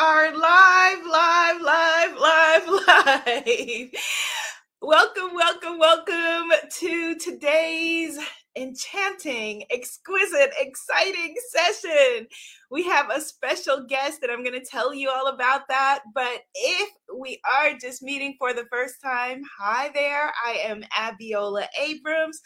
are live, live, live, live, live. Welcome, welcome, welcome to today's enchanting, exquisite, exciting session. We have a special guest, and I'm going to tell you all about that. But if we are just meeting for the first time, hi there. I am Abiola Abrams,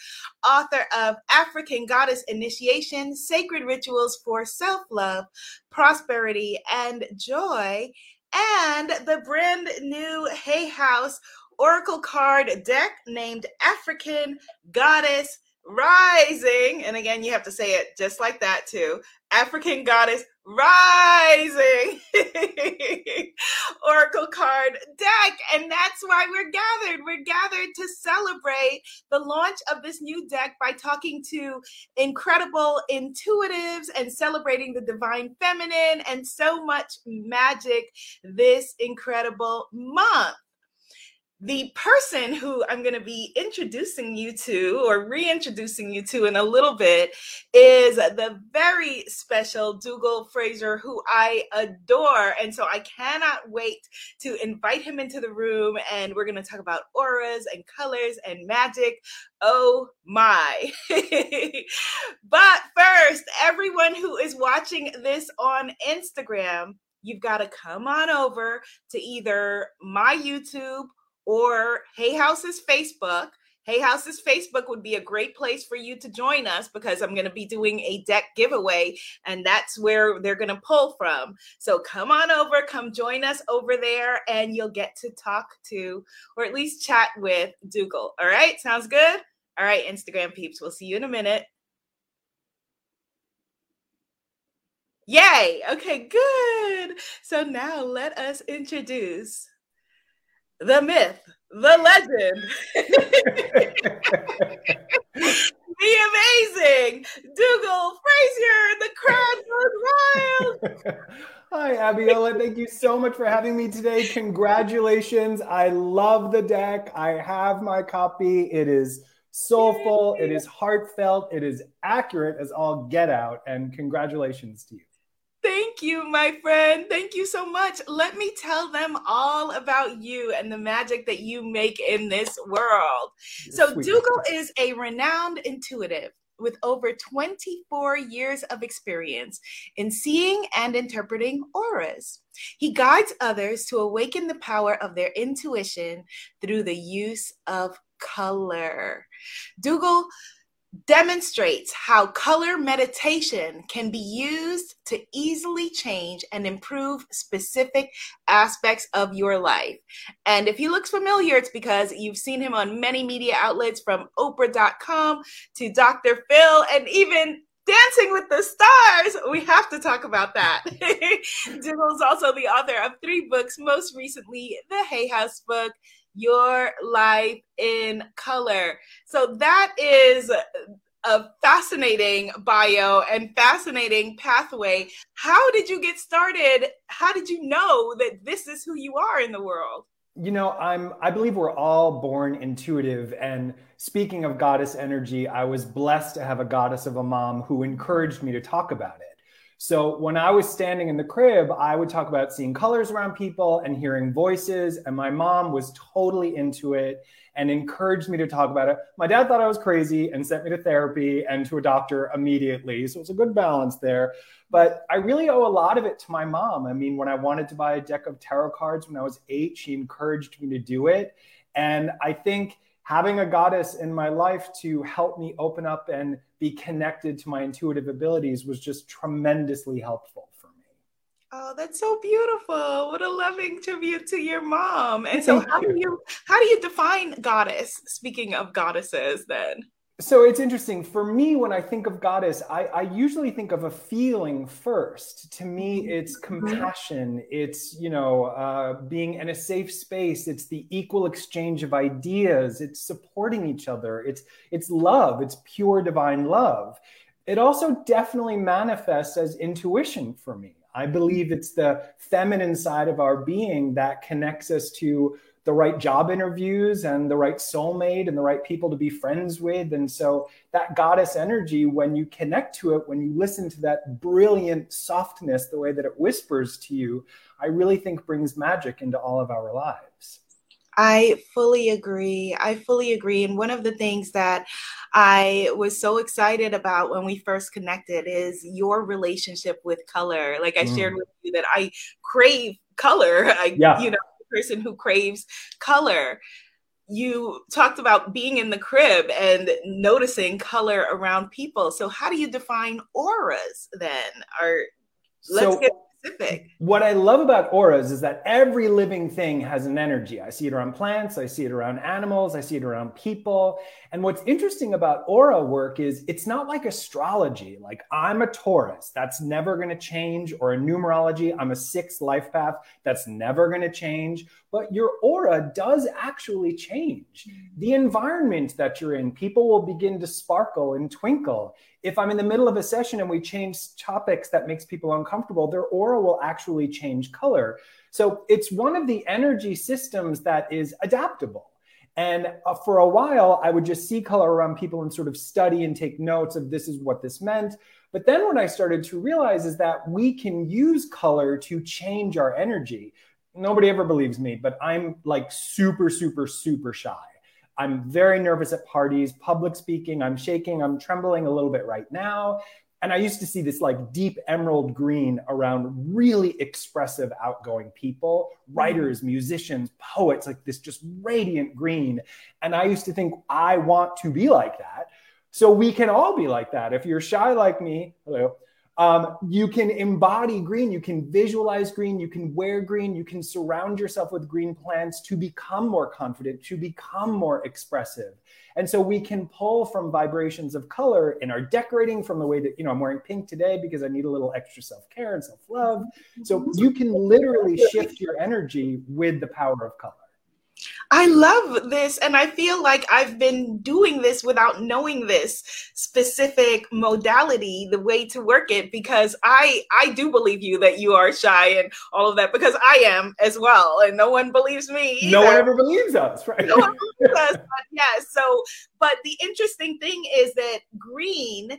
author of African Goddess Initiation Sacred Rituals for Self Love, Prosperity, and Joy, and the brand new Hay House Oracle card deck named African Goddess rising. And again, you have to say it just like that too. African goddess rising oracle card deck and that's why we're gathered we're gathered to celebrate the launch of this new deck by talking to incredible intuitives and celebrating the divine feminine and so much magic this incredible month the person who I'm going to be introducing you to or reintroducing you to in a little bit is the very special Dougall Fraser, who I adore. And so I cannot wait to invite him into the room and we're going to talk about auras and colors and magic. Oh my. but first, everyone who is watching this on Instagram, you've got to come on over to either my YouTube or Hay House's Facebook. Hay House's Facebook would be a great place for you to join us because I'm going to be doing a deck giveaway and that's where they're going to pull from. So come on over, come join us over there, and you'll get to talk to or at least chat with Dougall. All right, sounds good? All right, Instagram peeps, we'll see you in a minute. Yay! Okay, good. So now let us introduce the myth, the legend, the amazing Dougall Fraser. The crowd goes wild. Hi, Abiola. Thank you so much for having me today. Congratulations. I love the deck. I have my copy. It is soulful, it is heartfelt, it is accurate as all get out. And congratulations to you. Thank you, my friend. Thank you so much. Let me tell them all about you and the magic that you make in this world. so. Dougall is a renowned intuitive with over 24 years of experience in seeing and interpreting auras. He guides others to awaken the power of their intuition through the use of color. Dougall demonstrates how color meditation can be used to easily change and improve specific aspects of your life. And if he looks familiar, it's because you've seen him on many media outlets from Oprah.com to Dr. Phil and even Dancing with the Stars. We have to talk about that. Dougall's also the author of three books, most recently, the Hay House book, your life in color. So that is a fascinating bio and fascinating pathway. How did you get started? How did you know that this is who you are in the world? You know, I'm I believe we're all born intuitive and speaking of goddess energy, I was blessed to have a goddess of a mom who encouraged me to talk about it. So when I was standing in the crib, I would talk about seeing colors around people and hearing voices. And my mom was totally into it and encouraged me to talk about it. My dad thought I was crazy and sent me to therapy and to a doctor immediately. So it's a good balance there. But I really owe a lot of it to my mom. I mean, when I wanted to buy a deck of tarot cards when I was eight, she encouraged me to do it. And I think having a goddess in my life to help me open up and be connected to my intuitive abilities was just tremendously helpful for me. Oh, that's so beautiful. What a loving tribute to your mom. And so how do you how do you define goddess? Speaking of goddesses then so it's interesting. For me when i think of goddess I, I, usually think of a feeling first. To me mm-hmm. it's compassion. It's you know uh, being in a safe space. It's the equal exchange of ideas. It's supporting each other. It's it's love. It's pure divine love. It also definitely manifests as intuition for me. I believe it's the feminine side of our being that connects us to the right job interviews and the right soulmate and the right people to be friends with. And so that goddess energy, when you connect to it, when you listen to that brilliant softness, the way that it whispers to you, I really think brings magic into all of our lives. I fully agree. I fully agree. And one of the things that I was so excited about when we first connected is your relationship with color. Like I mm. shared with you that I crave color. I, yeah. you know, person who craves color you talked about being in the crib and noticing color around people. So how do you define auras then? Or let's so, get specific. What I love about auras is that every living thing has an energy. I see it around plants, I see it around animals, I see it around people. And what's interesting about aura work is it's not like astrology. Like I'm a Taurus, that's never going to change, or a numerology, I'm a sixth life path, that's never going to change. But your aura does actually change. Mm-hmm. The environment that you're in, people will begin to sparkle and twinkle if I'm in the middle of a session and we change topics that makes people uncomfortable, their aura will actually change color. So it's one of the energy systems that is adaptable. And uh, for a while, I would just see color around people and sort of study and take notes of this is what this meant. But then what I started to realize is that we can use color to change our energy. Nobody ever believes me, but I'm like super, super, super shy. I'm very nervous at parties, public speaking. I'm shaking, I'm trembling a little bit right now. And I used to see this like deep emerald green around really expressive, outgoing people, mm-hmm. writers, musicians, poets, like this just radiant green. And I used to think, I want to be like that. So we can all be like that. If you're shy like me, hello, um, you can embody green, you can visualize green, you can wear green, you can surround yourself with green plants to become more confident, to become more expressive. And so we can pull from vibrations of color in our decorating from the way that, you know, I'm wearing pink today because I need a little extra self care and self love. So you can literally shift your energy with the power of color. I love this. And I feel like I've been doing this without knowing this specific modality, the way to work it, because I I do believe you that you are shy and all of that, because I am as well. And no one believes me. Either. No one ever believes us, right? No one believes us. But yeah. So, but the interesting thing is that green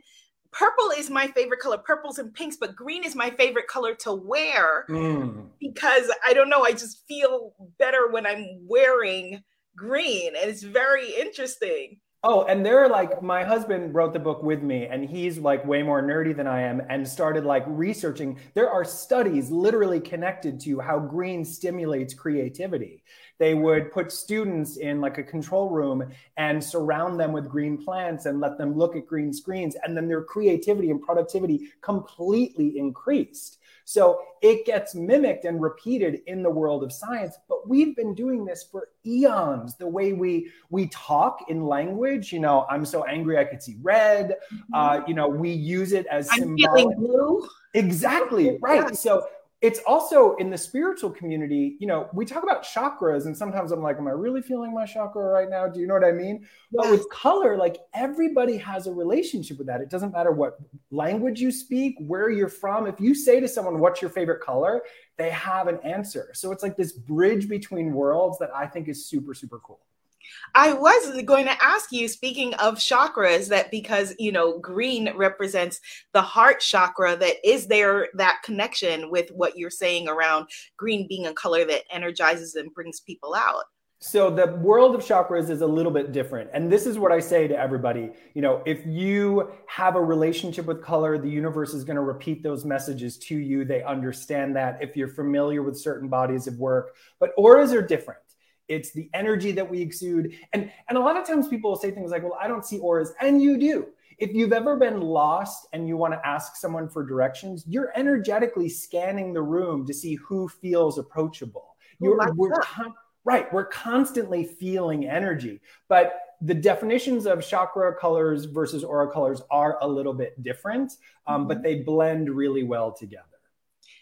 purple is my favorite color purples and pinks but green is my favorite color to wear mm. because i don't know i just feel better when i'm wearing green and it's very interesting Oh, and they're like my husband wrote the book with me, and he's like way more nerdy than I am, and started like researching. There are studies literally connected to how green stimulates creativity. They would put students in like a control room and surround them with green plants and let them look at green screens, and then their creativity and productivity completely increased. So it gets mimicked and repeated in the world of science, but we've been doing this for eons. The way we we talk in language, you know, I'm so angry I could see red. Mm-hmm. Uh, you know, we use it as I'm symbolic. feeling blue. Exactly right. So it's also in the spiritual community, you know, we talk about chakras, and sometimes I'm like, Am I really feeling my chakra right now? Do you know what I mean? But with color, like everybody has a relationship with that. It doesn't matter what language you speak, where you're from. If you say to someone, What's your favorite color? they have an answer. So it's like this bridge between worlds that I think is super, super cool. I was going to ask you, speaking of chakras, that because, you know, green represents the heart chakra, that is there that connection with what you're saying around green being a color that energizes and brings people out? So the world of chakras is a little bit different. And this is what I say to everybody. You know, if you have a relationship with color, the universe is going to repeat those messages to you. They understand that if you're familiar with certain bodies of work, but auras are different it's the energy that we exude. And and a lot of times people will say things like well i don't see auras. And you do. If you've ever been lost and you want to ask someone for directions you're energetically scanning the room to see who feels approachable. You're we're con- right we're constantly feeling energy. But the definitions of chakra colors versus aura colors are a little bit different um, mm-hmm. but they blend really well together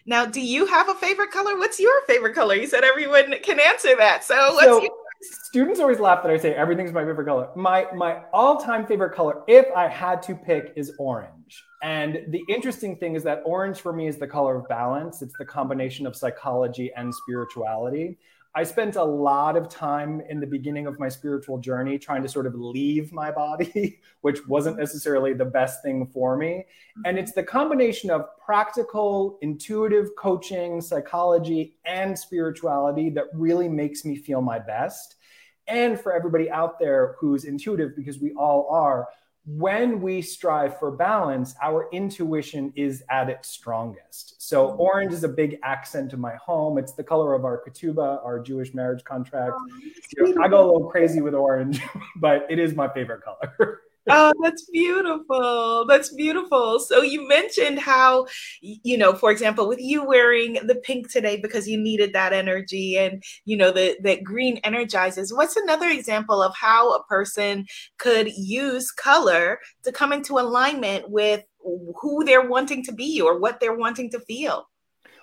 now, do you have a favorite color? What's your favorite color? You said everyone can answer that. So let's so, Students always laugh that I say everything's my favorite color. My my all-time favorite color, if I had to pick, is orange. And the interesting thing is that orange for me is the color of balance. It's the combination of psychology and spirituality. I spent a lot of time in the beginning of my spiritual journey trying to sort of leave my body, which wasn't necessarily the best thing for me. And it's mm-hmm. the combination of practical, intuitive coaching, psychology, and spirituality that really makes me feel my best. And for everybody out there who's intuitive, because we all are, when we strive for balance, our intuition is at its strongest. So, mm-hmm. orange is a big accent to my home. It's the color of our ketubah, our Jewish marriage contract. Oh, you know, I go a little crazy with orange, but it is my favorite color. Oh, that's beautiful. That's beautiful. So you mentioned how, you know, for example, with you wearing the pink today because you needed that energy and, you know, the, that green energizes. What's another example of how a person could use color to come into alignment with who they're wanting to be or what they're wanting to feel?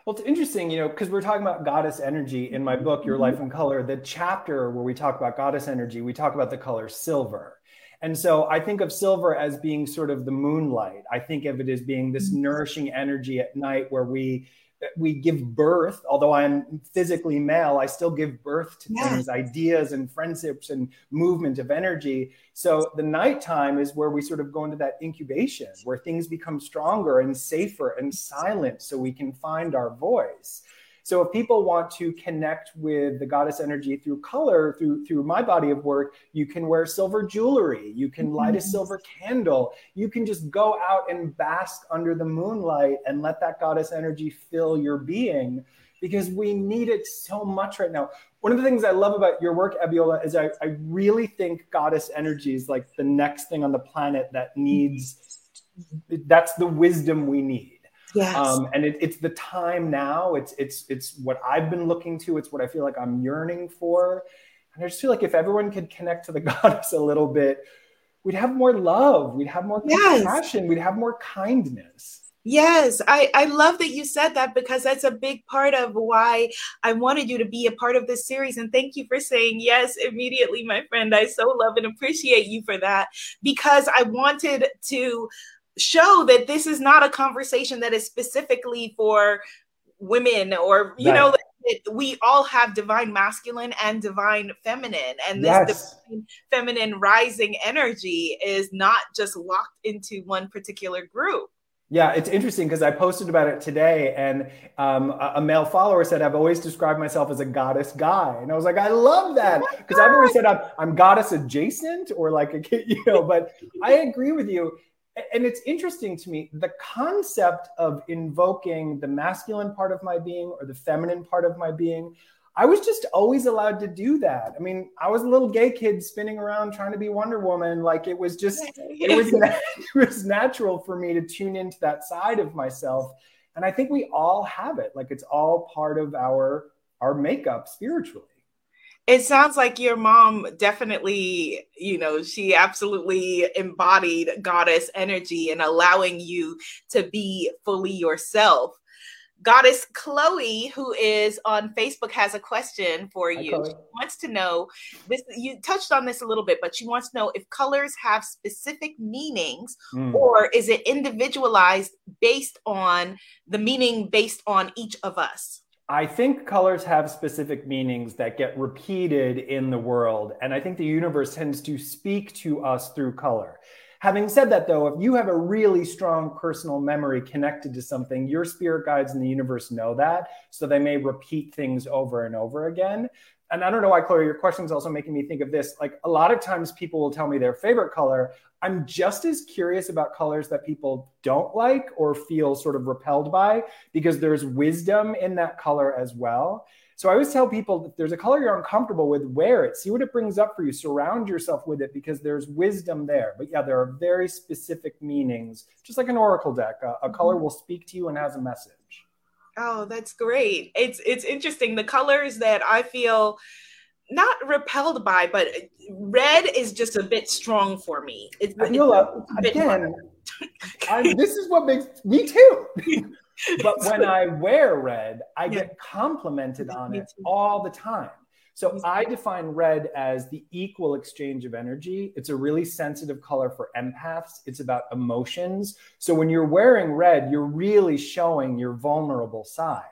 Well, it's interesting, you know, because we're talking about goddess energy in my book, Your Life mm-hmm. in Color. The chapter where we talk about goddess energy, we talk about the color silver. And so I think of silver as being sort of the moonlight. I think of it as being this mm-hmm. nourishing energy at night where we we give birth although i'm physically male i still give birth to yeah. things ideas and friendships and movement of energy so the nighttime is where we sort of go into that incubation where things become stronger and safer and silent so we can find our voice so if people want to connect with the goddess energy through color, through through my body of work, you can wear silver jewelry, you can light a mm-hmm. silver candle, you can just go out and bask under the moonlight and let that goddess energy fill your being because we need it so much right now. One of the things I love about your work, Abiola, is I, I really think goddess energy is like the next thing on the planet that needs that's the wisdom we need Yes. Um, and it, it's the time now. It's it's it's what I've been looking to. It's what I feel like I'm yearning for. And I just feel like if everyone could connect to the goddess a little bit, we'd have more love. We'd have more yes. compassion. We'd have more kindness. Yes, I, I love that you said that because that's a big part of why I wanted you to be a part of this series. And thank you for saying yes immediately, my friend. I so love and appreciate you for that because I wanted to show that this is not a conversation that is specifically for women or you right. know we all have divine masculine and divine feminine and this yes. feminine rising energy is not just locked into one particular group yeah, it's interesting because I posted about it today, and um, a, a, male follower said, "I've always described myself as a goddess guy," and I was like, "I love that," because oh I've always said I'm, I'm goddess adjacent or like a you know. But I agree with you and it's interesting to me the concept of invoking the masculine part of my being or the feminine part of my being i was just always allowed to do that. I mean i was a little gay kid spinning around trying to be wonder woman like it was just it was, it was natural for me to tune into that side of myself. And i think we all have it like it's all part of our our makeup spiritually it sounds like your mom definitely, you know, she absolutely embodied goddess energy and allowing you to be fully yourself. Goddess Chloe, who is on Facebook, has a question for you. Hi, she wants to know this. You touched on this a little bit, but she wants to know if colors have specific meanings, mm. or is it individualized based on the meaning based on each of us? I think colors have specific meanings that get repeated in the world. And I think the universe tends to speak to us through color. Having said that, though, if you have a really strong personal memory connected to something, your spirit guides in the universe know that. So they may repeat things over and over again and I don't know why, Chloe, your question is also making me think of this. Like a lot of times people will tell me their favorite color. I'm just as curious about colors that people don't like or feel sort of repelled by because there's wisdom in that color as well. So I always tell people that there's a color you're uncomfortable with, wear it, see what it brings up for you, surround yourself with it because there's wisdom there. But yeah, there are very specific meanings, just like an oracle deck. A, a color mm-hmm. will speak to you and has a message. Oh, that's great. It's it's interesting. The colors that I feel not repelled by, but red is just a bit strong for me. It's, feel it's uh, again. I, this is what makes me too. but when I wear red, I yeah. get complimented on it all the time. So I define red as the equal exchange of energy. It's a really sensitive color for empaths. It's about emotions. So when you're wearing red, you're really showing your vulnerable side.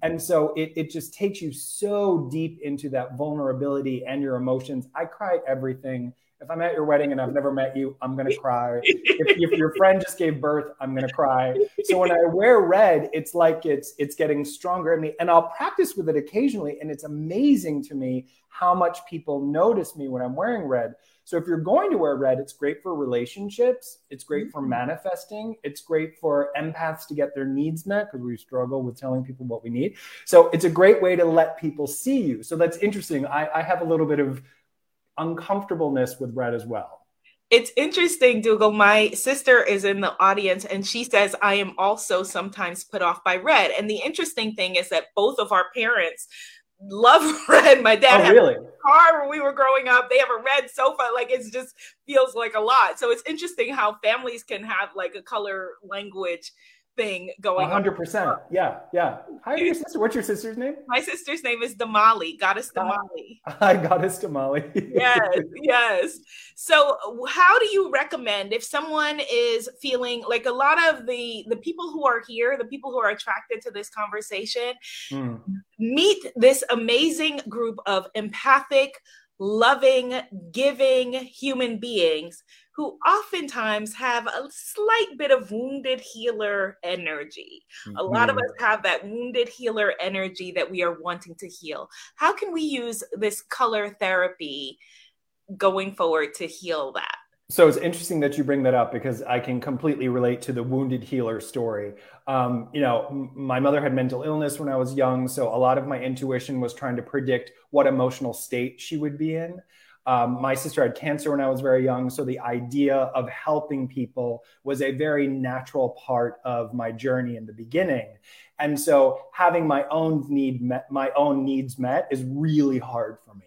And so it, it just takes you so deep into that vulnerability and your emotions. I cry everything. If I'm at your wedding and I've never met you, I'm going to cry. if, if, your friend just gave birth, I'm going to cry. So when I wear red, it's like it's it's getting stronger in me, and I'll practice with it occasionally, and it's amazing to me how much people notice me when I'm wearing red. So if you're going to wear red, it's great for relationships. It's great for mm-hmm. manifesting. It's great for empaths to get their needs met because we struggle with telling people what we need. So it's a great way to let people see you. So that's interesting. I, I have a little bit of uncomfortableness with red as well. It's interesting, Dougall. My sister is in the audience and she says, I am also sometimes put off by red. And the interesting thing is that both of our parents love red. My dad oh, had really? a car when we were growing up. They have a red sofa. Like it just feels like a lot. So it's interesting how families can have like a color language thing going 100%. On. Yeah, yeah. Hi, your sister. What's your sister's name? My sister's name is Damali, Goddess Damali. Hi, Goddess Damali. yes, yes. So, how do you recommend if someone is feeling like a lot of the the people who are here, the people who are attracted to this conversation, mm. meet this amazing group of empathic, loving, giving human beings who oftentimes have a slight bit of wounded healer energy. Mm-hmm. A lot of us have that wounded healer energy that we are wanting to heal. How can we use this color therapy going forward to heal that? So it's interesting that you bring that up because I can completely relate to the wounded healer story. Um, you know, m- my mother had mental illness when I was young, so a lot of my intuition was trying to predict what emotional state she would be in. Um, my sister had cancer when I was very young, so the idea of helping people was a very natural part of my journey in the beginning. And so having my own need met, my own needs met is really hard for me.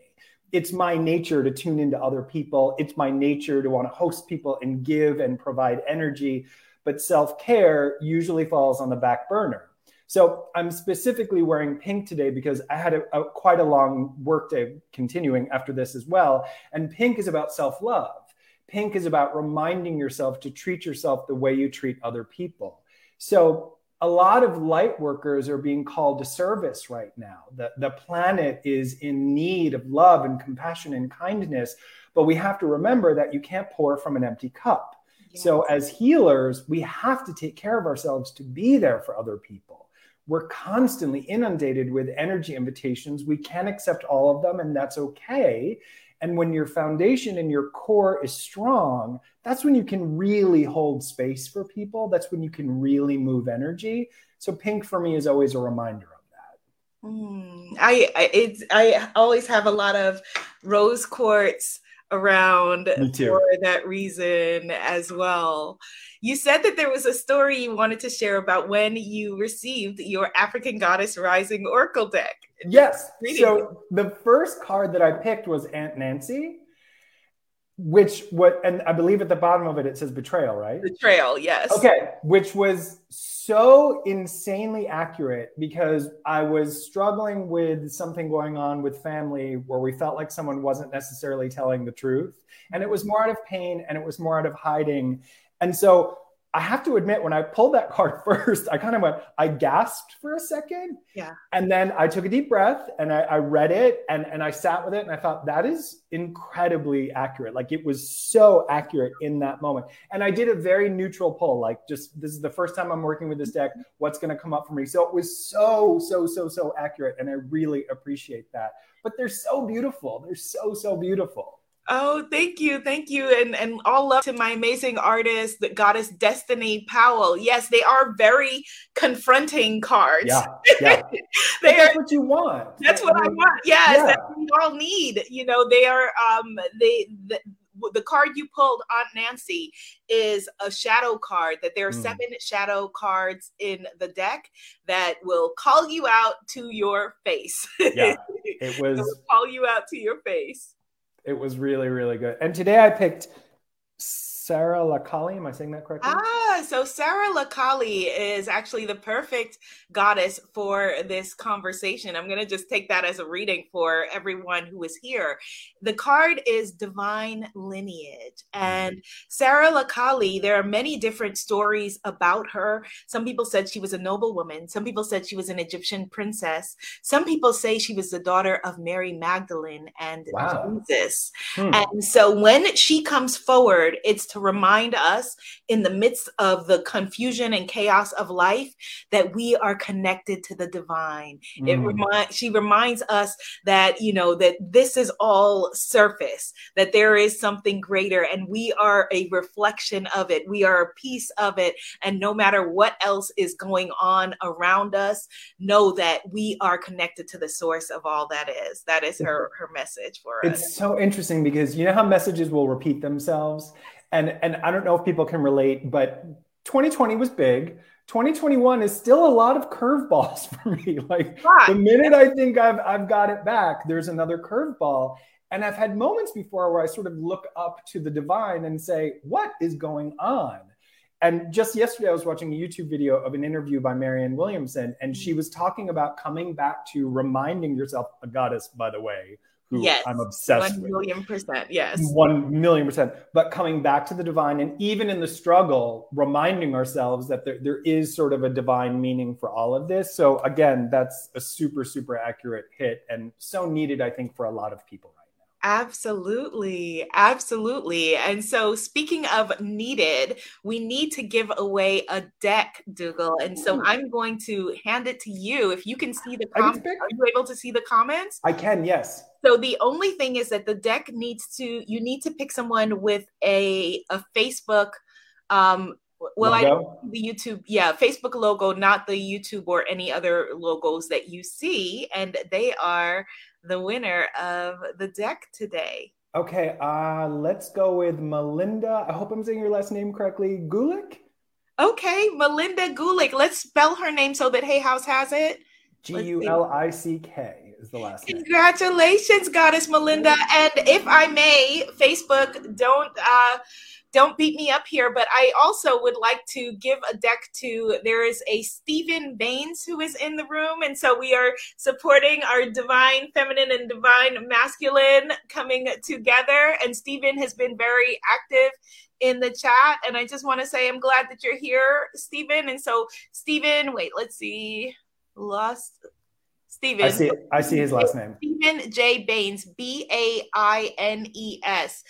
It's my nature to tune into other people. It's my nature to want to host people and give and provide energy. But self care usually falls on the back burner. So I'm specifically wearing pink today because I had a, a, quite a long workday continuing after this as well. And pink is about self love. Pink is about reminding yourself to treat yourself the way you treat other people. So a lot of light workers are being called to service right now. The, the planet is in need of love and compassion and kindness, but we have to remember that you can't pour from an empty cup. Yes. So, as healers, we have to take care of ourselves to be there for other people we're constantly inundated with energy invitations. We can't accept all of them, and that's okay. And when your foundation and your core is strong, that's when you can really hold space for people. That's when you can really move energy. So, pink for me is always a reminder of that. Mm, I, I, it's, I always have a lot of rose quartz around for that reason as well. You said that there was a story you wanted to share about when you received your African Goddess Rising Oracle deck. Yes. So the first card that I picked was Aunt Nancy, which what and I believe at the bottom of it it says betrayal, right? Betrayal, yes. Okay, which was so insanely accurate because I was struggling with something going on with family where we felt like someone wasn't necessarily telling the truth. And it was more out of pain and it was more out of hiding. And so I have to admit, when I pulled that card first, I kind of went, I gasped for a second. Yeah. And then I took a deep breath and I, I, read it and, and I sat with it and I thought, that is incredibly accurate. Like it was so accurate in that moment. And I did a very neutral pull, like just this is the first time I'm working with this deck. Mm-hmm. What's going to come up for me? So it was so, so, so, so accurate. And I really appreciate that. But they're so beautiful. They're so, so beautiful. Oh, thank you, thank you, and and all love to my amazing artist, the goddess Destiny Powell. Yes, they are very confronting cards. Yeah, yeah. they are what you want. That's what I want. Yes, yeah. that's what we all need. You know, they are. Um, they the, the card you pulled, Aunt Nancy, is a shadow card. That there are mm. seven shadow cards in the deck that will call you out to your face. Yeah, it was call you out to your face it was really, really good. And today I picked Sara la Kali. Am I saying that correctly? Ah, so Sara la Kali is actually the perfect goddess for this conversation. I'm going to just take that as a reading for everyone who is here. The card is Divine Lineage. And Sara la Kali, there are many different stories about her. Some people said she was a noble woman. Some people said she was an Egyptian princess. Some people say she was the daughter of Mary Magdalene and wow. Jesus. Hmm. And so when she comes forward, it's to remind us in the midst of the confusion and chaos of life that we are connected to the divine. Mm. It remind she reminds us that you know that this is all surface, that there is something greater and we are a reflection of it. We are a piece of it and no matter what else is going on around us, know that we are connected to the source of all that is. That is her her message for us. It's so interesting because you know how messages will repeat themselves and and I don't know if people can relate, but 2020 was big. 2021 is still a lot of curveballs for me. Like the minute I think I've I've got it back, there's another curveball. And I've had moments before where I sort of look up to the divine and say, what is going on? And just yesterday, I was watching a YouTube video of an interview by Marianne Williamson, and she mm. was talking about coming back to reminding yourself, a goddess, by the way, who yes. I'm obsessed One with. One million percent, yes. One million percent. But coming back to the divine and even in the struggle, reminding ourselves that there, there is sort of a divine meaning for all of this. So again, that's a super, super accurate hit and so needed, I think, for a lot of people Absolutely. Absolutely. And so, speaking of needed, we need to give away a deck, Dougall. And so, I'm going to hand it to you. If you can see the comments, are you able to see the comments? I can, yes. So, the only thing is that the deck needs to, you need to pick someone with a, a Facebook um, well, logo? I the YouTube, yeah, Facebook logo, not the YouTube or any other logos that you see, and they are the winner of the deck today. Okay, uh, let's go with Melinda. I hope I'm saying your last name correctly. Gulick? Okay, Melinda Gulick. Let's spell her name so that Hay House has it. G U L I C K is the last name. Congratulations, Goddess Melinda. And if I may, Facebook, don't uh don't beat me up here, but I also would like to give a deck to there is a Stephen Baines who is in the room. And so we are supporting our divine feminine and divine masculine coming together. And Stephen has been very active in the chat. And I just want to say I'm glad that you're here, Stephen. And so, Stephen, wait, let's see. Lost Stephen. I see. I see his last name. Stephen J. Baines, B A I N E S.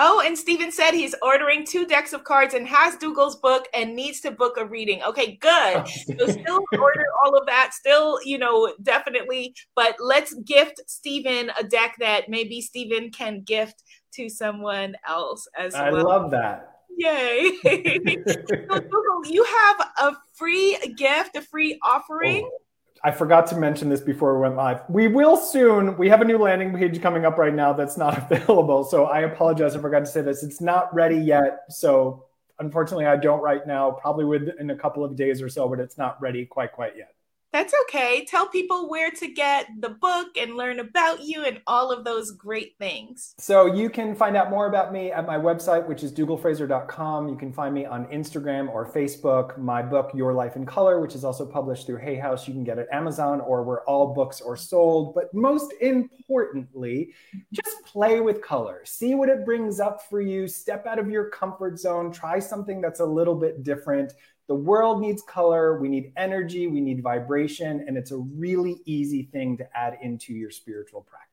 Oh, and Steven said he's ordering two decks of cards and has Dougall's book and needs to book a reading. Okay, good. Oh, so still order all of that. Still, you know, definitely. But let's gift Steven a deck that maybe Steven can gift to someone else as I well. I love that. Yay. so Dougal, you have a free gift, a free offering. Oh I forgot to mention this before we went live. We will soon. We have a new landing page coming up right now that's not available. So I apologize. I forgot to say this. It's not ready yet. So unfortunately, I don't right now. Probably within a couple of days or so, but it's not ready quite quite yet. That's okay. Tell people where to get the book and learn about you and all of those great things. So you can find out more about me at my website, which is dougallfraser.com. You can find me on Instagram or Facebook. My book, Your Life in Color, which is also published through Hay House, you can get at Amazon or where all books are sold. But most importantly, just play with color. See what it brings up for you. Step out of your comfort zone. Try something that's a little bit different the world needs color, we need energy, we need vibration, and it's a really easy thing to add into your spiritual practice.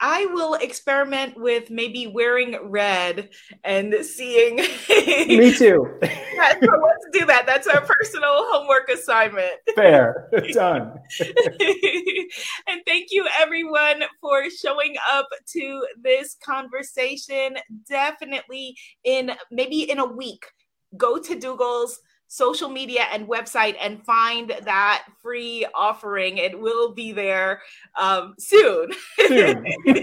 I will experiment with maybe wearing red and seeing. Me too. yeah, so let's do that. That's our personal homework assignment. Fair. Done. and thank you, everyone, for showing up to this conversation. Definitely in maybe in a week go to Dougall's social media and website and find that free offering. It will be there um, soon. soon. and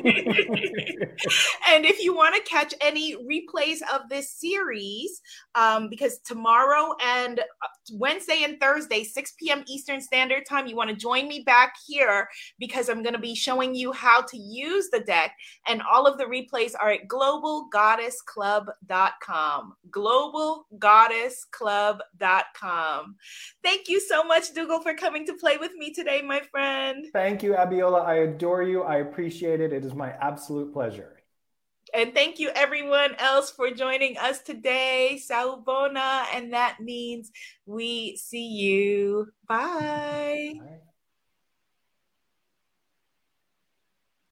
if you want to catch any replays of this series, um, because tomorrow and uh, Wednesday and Thursday, 6 p.m. Eastern Standard Time, you want to join me back here because I'm going to be showing you how to use the deck. And all of the replays are at globalgoddessclub.com. Globalgoddessclub.com. Thank you so much, Dougall, for coming to play with me today, my friend. Thank you, Abiola. I adore you. I appreciate it. It is my absolute pleasure. And thank you, everyone else, for joining us today. Sawubona, and that means we see you. Bye. Bye.